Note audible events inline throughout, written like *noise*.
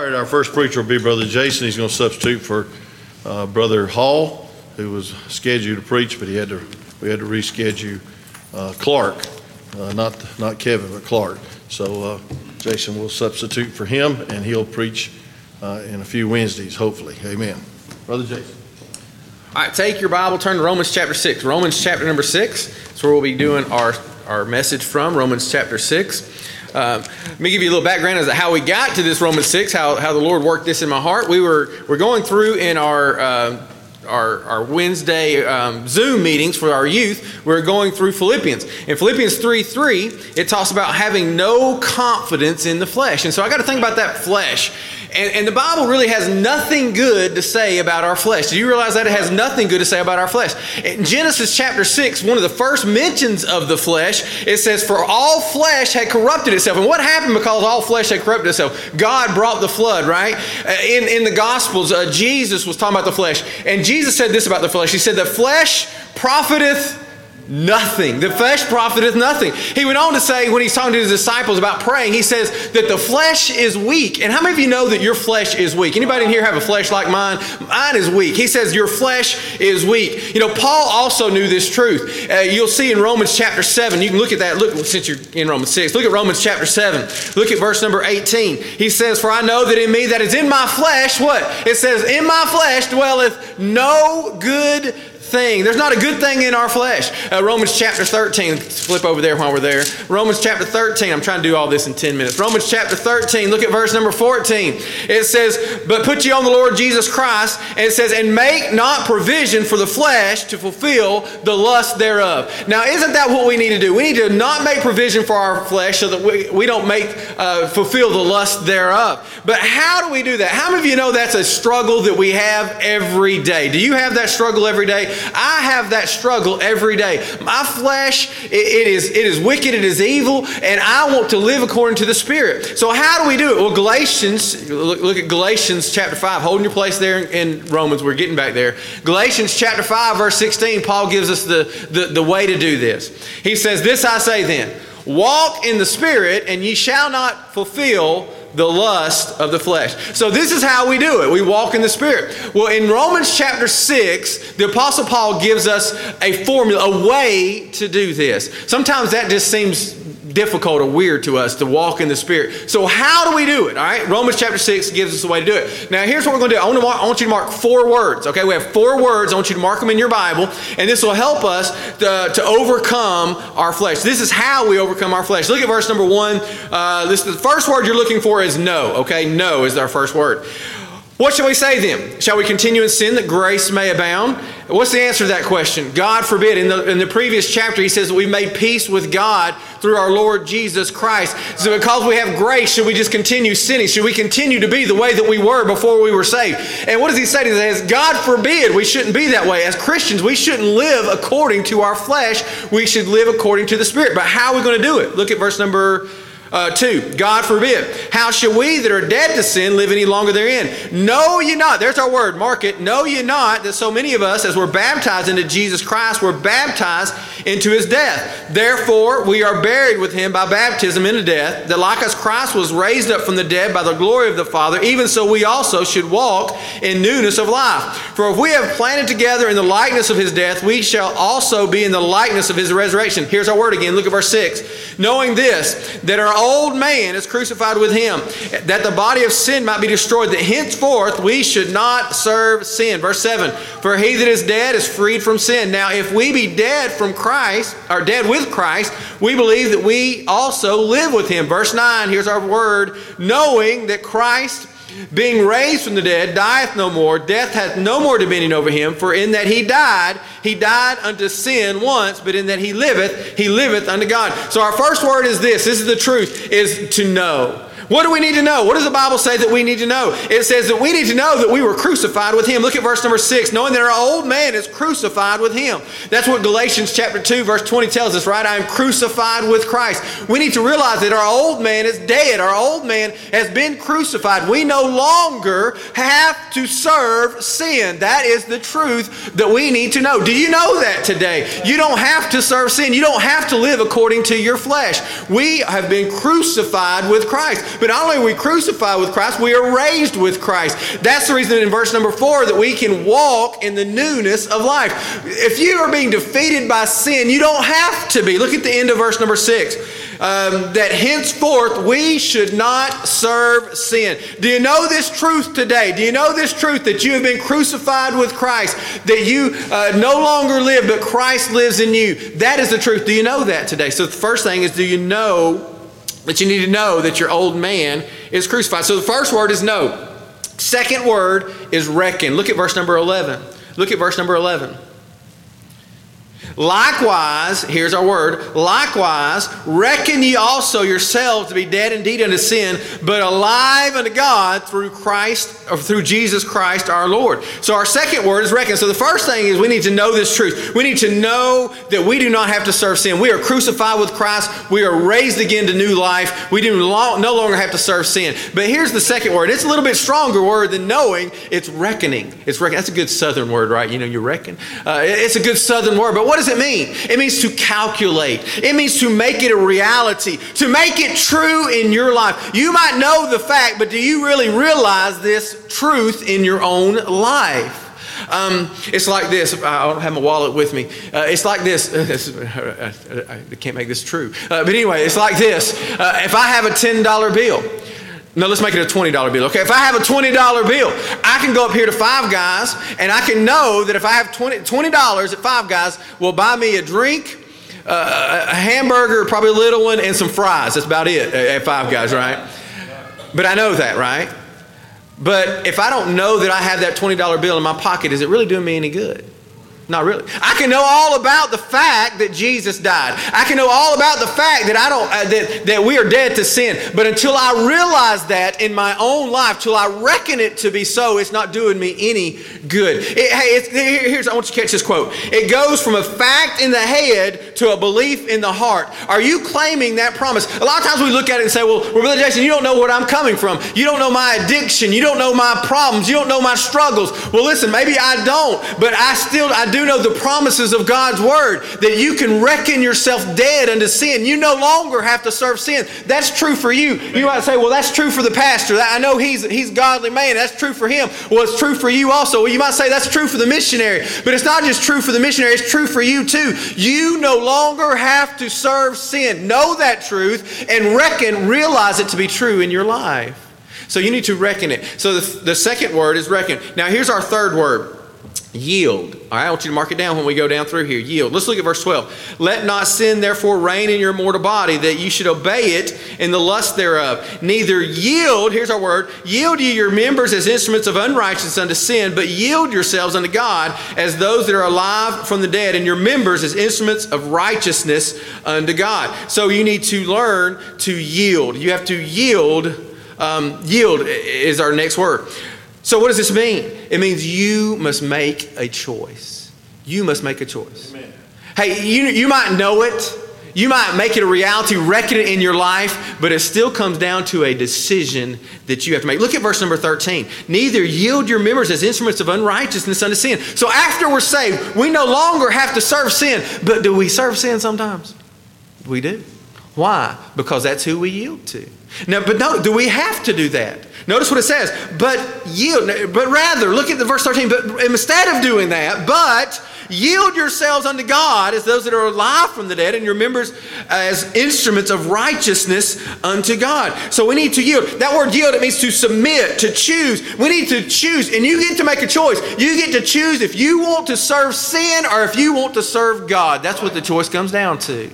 All right, our first preacher will be Brother Jason. He's going to substitute for uh, Brother Hall, who was scheduled to preach, but he had to we had to reschedule uh, Clark, uh, not not Kevin, but Clark. So uh, Jason will substitute for him, and he'll preach uh, in a few Wednesdays, hopefully. Amen. Brother Jason. All right, take your Bible, turn to Romans chapter 6. Romans chapter number 6. That's where we'll be doing our, our message from, Romans chapter 6. Um, let me give you a little background as to how we got to this Romans 6, how, how the Lord worked this in my heart. We were, we're going through in our, uh, our, our Wednesday um, Zoom meetings for our youth, we're going through Philippians. In Philippians 3 3, it talks about having no confidence in the flesh. And so I got to think about that flesh. And, and, the Bible really has nothing good to say about our flesh. Do you realize that it has nothing good to say about our flesh? In Genesis chapter 6, one of the first mentions of the flesh, it says, For all flesh had corrupted itself. And what happened because all flesh had corrupted itself? God brought the flood, right? Uh, in, in the Gospels, uh, Jesus was talking about the flesh. And Jesus said this about the flesh He said, The flesh profiteth nothing. The flesh profiteth nothing. He went on to say, when he's talking to his disciples about praying, he says that the flesh is weak. And how many of you know that your flesh is weak? Anybody in here have a flesh like mine? Mine is weak. He says your flesh is weak. You know, Paul also knew this truth. Uh, you'll see in Romans chapter 7, you can look at that. Look, since you're in Romans 6, look at Romans chapter 7. Look at verse number 18. He says, For I know that in me that is in my flesh, what? It says, In my flesh dwelleth no good thing. There's not a good thing in our flesh. Uh, Romans chapter 13, flip over there while we're there. Romans chapter 13, I'm trying to do all this in 10 minutes. Romans chapter 13, look at verse number 14. It says, But put ye on the Lord Jesus Christ, and it says, And make not provision for the flesh to fulfill the lust thereof. Now, isn't that what we need to do? We need to not make provision for our flesh so that we, we don't make uh, fulfill the lust thereof. But how do we do that? How many of you know that's a struggle that we have every day? Do you have that struggle every day? I have that struggle every day. My flesh, it, it is, it is wicked, it is evil, and I want to live according to the Spirit. So how do we do it? Well, Galatians, look, look at Galatians chapter 5, holding your place there in, in Romans. We're getting back there. Galatians chapter 5, verse 16, Paul gives us the, the, the way to do this. He says, This I say then, walk in the Spirit, and ye shall not fulfill the lust of the flesh. So this is how we do it. We walk in the Spirit. Well, in Romans chapter 6, the Apostle Paul gives us a formula, a way to do this. Sometimes that just seems difficult or weird to us to walk in the Spirit. So, how do we do it? All right, Romans chapter 6 gives us a way to do it. Now, here's what we're going to do I want, to mark, I want you to mark four words. Okay, we have four words. I want you to mark them in your Bible, and this will help us to, to overcome our flesh. This is how we overcome our flesh. Look at verse number one. Uh, this, the first word you're looking for is no. Okay, no is our first word. What shall we say then? Shall we continue in sin that grace may abound? What's the answer to that question? God forbid. In the, in the previous chapter, he says that we've made peace with God through our Lord Jesus Christ. So, because we have grace, should we just continue sinning? Should we continue to be the way that we were before we were saved? And what does he say to us? God forbid we shouldn't be that way. As Christians, we shouldn't live according to our flesh. We should live according to the Spirit. But how are we going to do it? Look at verse number uh, two, God forbid. How shall we that are dead to sin live any longer therein? Know ye not, there's our word, mark it. Know ye not that so many of us, as we're baptized into Jesus Christ, were baptized into his death. Therefore, we are buried with him by baptism into death, that like as Christ was raised up from the dead by the glory of the Father, even so we also should walk in newness of life. For if we have planted together in the likeness of his death, we shall also be in the likeness of his resurrection. Here's our word again. Look at verse 6. Knowing this, that our old man is crucified with him, that the body of sin might be destroyed, that henceforth we should not serve sin. Verse 7 For he that is dead is freed from sin. Now, if we be dead from Christ, or dead with Christ, we believe that we also live with him. Verse 9, here's our word knowing that Christ being raised from the dead, dieth no more. Death hath no more dominion over him. For in that he died, he died unto sin once, but in that he liveth, he liveth unto God. So our first word is this this is the truth, is to know. What do we need to know? What does the Bible say that we need to know? It says that we need to know that we were crucified with him. Look at verse number 6. Knowing that our old man is crucified with him. That's what Galatians chapter 2 verse 20 tells us, right? I am crucified with Christ. We need to realize that our old man is dead. Our old man has been crucified. We no longer have to serve sin. That is the truth that we need to know. Do you know that today? You don't have to serve sin. You don't have to live according to your flesh. We have been crucified with Christ. But not only are we crucified with Christ, we are raised with Christ. That's the reason in verse number four that we can walk in the newness of life. If you are being defeated by sin, you don't have to be. Look at the end of verse number six. Um, that henceforth we should not serve sin. Do you know this truth today? Do you know this truth that you have been crucified with Christ, that you uh, no longer live, but Christ lives in you? That is the truth. Do you know that today? So the first thing is, do you know that you need to know that your old man is crucified? So the first word is know. Second word is reckon. Look at verse number 11. Look at verse number 11. Likewise, here's our word, likewise, reckon ye also yourselves to be dead indeed unto sin, but alive unto God through Christ, or through Jesus Christ our Lord. So our second word is reckon. So the first thing is we need to know this truth. We need to know that we do not have to serve sin. We are crucified with Christ. We are raised again to new life. We do no longer have to serve sin. But here's the second word. It's a little bit stronger word than knowing. It's reckoning. It's reckon. That's a good southern word, right? You know, you reckon. Uh, it's a good southern word. But what does it mean? It means to calculate. It means to make it a reality, to make it true in your life. You might know the fact, but do you really realize this truth in your own life? Um, it's like this. I don't have my wallet with me. Uh, it's like this. *laughs* I can't make this true. Uh, but anyway, it's like this. Uh, if I have a $10 bill, no, let's make it a $20 bill. Okay, if I have a $20 bill, I can go up here to Five Guys and I can know that if I have 20, $20 at Five Guys will buy me a drink, uh, a hamburger, probably a little one, and some fries. That's about it at Five Guys, right? But I know that, right? But if I don't know that I have that $20 bill in my pocket, is it really doing me any good? Not really. I can know all about the fact that Jesus died. I can know all about the fact that I don't uh, that that we are dead to sin. But until I realize that in my own life, till I reckon it to be so, it's not doing me any good. It, hey, here's I want you to catch this quote. It goes from a fact in the head to a belief in the heart. Are you claiming that promise? A lot of times we look at it and say, "Well, Brother Jason, you don't know what I'm coming from. You don't know my addiction. You don't know my problems. You don't know my struggles." Well, listen, maybe I don't, but I still I do know the promises of God's word that you can reckon yourself dead unto sin. You no longer have to serve sin. That's true for you. You might say, well, that's true for the pastor. I know he's, he's godly man. That's true for him. Well, it's true for you also. Well, you might say that's true for the missionary. But it's not just true for the missionary, it's true for you too. You no longer have to serve sin. Know that truth and reckon, realize it to be true in your life. So you need to reckon it. So the, the second word is reckon. Now here's our third word. Yield. All right, I want you to mark it down when we go down through here. Yield. Let's look at verse 12. Let not sin therefore reign in your mortal body, that you should obey it in the lust thereof. Neither yield, here's our word, yield ye your members as instruments of unrighteousness unto sin, but yield yourselves unto God as those that are alive from the dead, and your members as instruments of righteousness unto God. So you need to learn to yield. You have to yield. Um, yield is our next word. So, what does this mean? It means you must make a choice. You must make a choice. Amen. Hey, you, you might know it, you might make it a reality, reckon it in your life, but it still comes down to a decision that you have to make. Look at verse number 13. Neither yield your members as instruments of unrighteousness unto sin. So, after we're saved, we no longer have to serve sin, but do we serve sin sometimes? We do. Why? Because that's who we yield to. Now, but no, do we have to do that? Notice what it says. But yield, but rather, look at the verse 13. But instead of doing that, but yield yourselves unto God as those that are alive from the dead, and your members as instruments of righteousness unto God. So we need to yield. That word yield, it means to submit, to choose. We need to choose, and you get to make a choice. You get to choose if you want to serve sin or if you want to serve God. That's what the choice comes down to.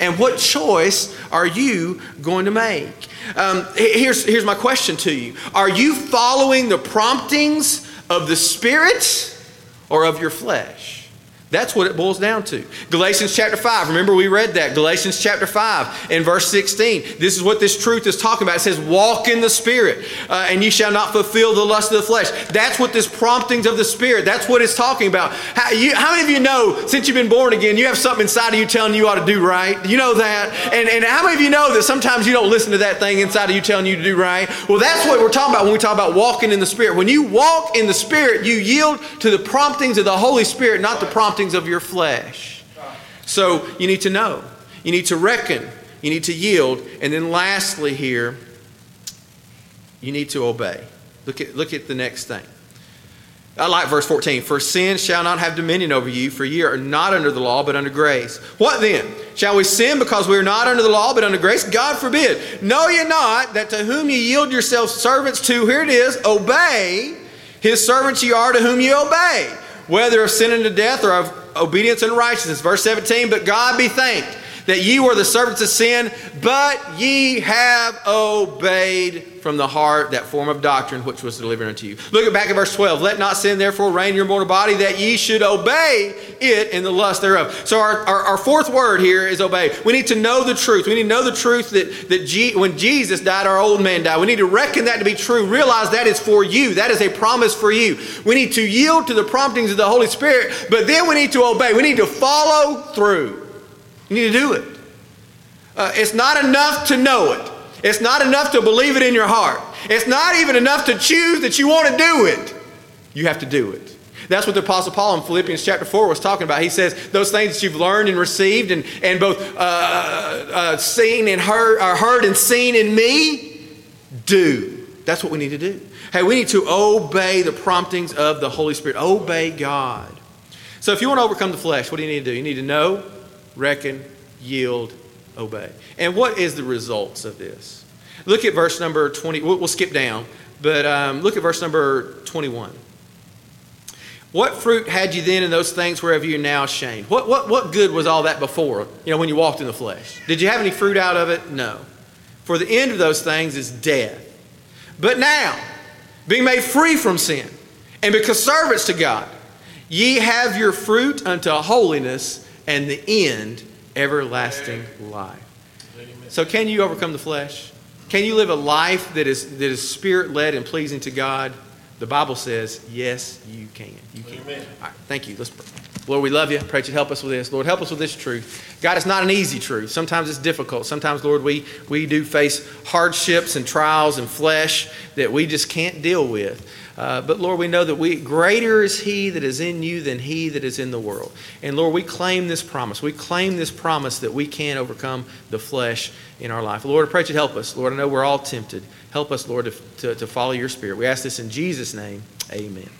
And what choice are you going to make? Um, here's, here's my question to you Are you following the promptings of the Spirit or of your flesh? That's what it boils down to. Galatians chapter 5. Remember, we read that. Galatians chapter 5 in verse 16. This is what this truth is talking about. It says, Walk in the Spirit, uh, and ye shall not fulfill the lust of the flesh. That's what this promptings of the Spirit, that's what it's talking about. How, you, how many of you know, since you've been born again, you have something inside of you telling you ought to do right? You know that? And, and how many of you know that sometimes you don't listen to that thing inside of you telling you to do right? Well, that's what we're talking about when we talk about walking in the Spirit. When you walk in the Spirit, you yield to the promptings of the Holy Spirit, not the promptings of your flesh. So you need to know. You need to reckon. You need to yield. And then lastly, here, you need to obey. Look at, look at the next thing. I like verse 14. For sin shall not have dominion over you, for ye are not under the law, but under grace. What then? Shall we sin because we are not under the law, but under grace? God forbid. Know ye not that to whom ye yield yourselves servants to, here it is, obey, his servants ye are to whom ye obey, whether of sin unto death or of obedience unto righteousness. Verse 17, but God be thanked that ye were the servants of sin, but ye have obeyed from the heart that form of doctrine which was delivered unto you. Look at back at verse 12. Let not sin therefore reign in your mortal body, that ye should obey it in the lust thereof. So our, our, our, fourth word here is obey. We need to know the truth. We need to know the truth that, that G, when Jesus died, our old man died. We need to reckon that to be true. Realize that is for you. That is a promise for you. We need to yield to the promptings of the Holy Spirit, but then we need to obey. We need to follow through. You need to do it. Uh, it's not enough to know it. It's not enough to believe it in your heart. It's not even enough to choose that you want to do it. You have to do it. That's what the Apostle Paul in Philippians chapter 4 was talking about. He says, Those things that you've learned and received and, and both uh, uh, seen and heard, or heard and seen in me, do. That's what we need to do. Hey, we need to obey the promptings of the Holy Spirit, obey God. So if you want to overcome the flesh, what do you need to do? You need to know, reckon, yield, obey. And what is the results of this? Look at verse number 20. We'll, we'll skip down, but um, look at verse number 21. What fruit had you then in those things whereof you now ashamed? What, what, what good was all that before, you know, when you walked in the flesh? Did you have any fruit out of it? No. For the end of those things is death. But now, being made free from sin, and because servants to God, ye have your fruit unto holiness, and the end everlasting life. So, can you overcome the flesh? Can you live a life that is, that is spirit led and pleasing to God? The Bible says, yes, you can. You can. Amen. All right, thank you. Let's pray. Lord, we love you. Pray that you help us with this. Lord, help us with this truth. God, it's not an easy truth. Sometimes it's difficult. Sometimes, Lord, we, we do face hardships and trials and flesh that we just can't deal with. Uh, but Lord, we know that we greater is He that is in you than He that is in the world. And Lord, we claim this promise. We claim this promise that we can overcome the flesh in our life. Lord, I pray that you help us. Lord, I know we're all tempted. Help us, Lord, to, to, to follow your Spirit. We ask this in Jesus' name. Amen.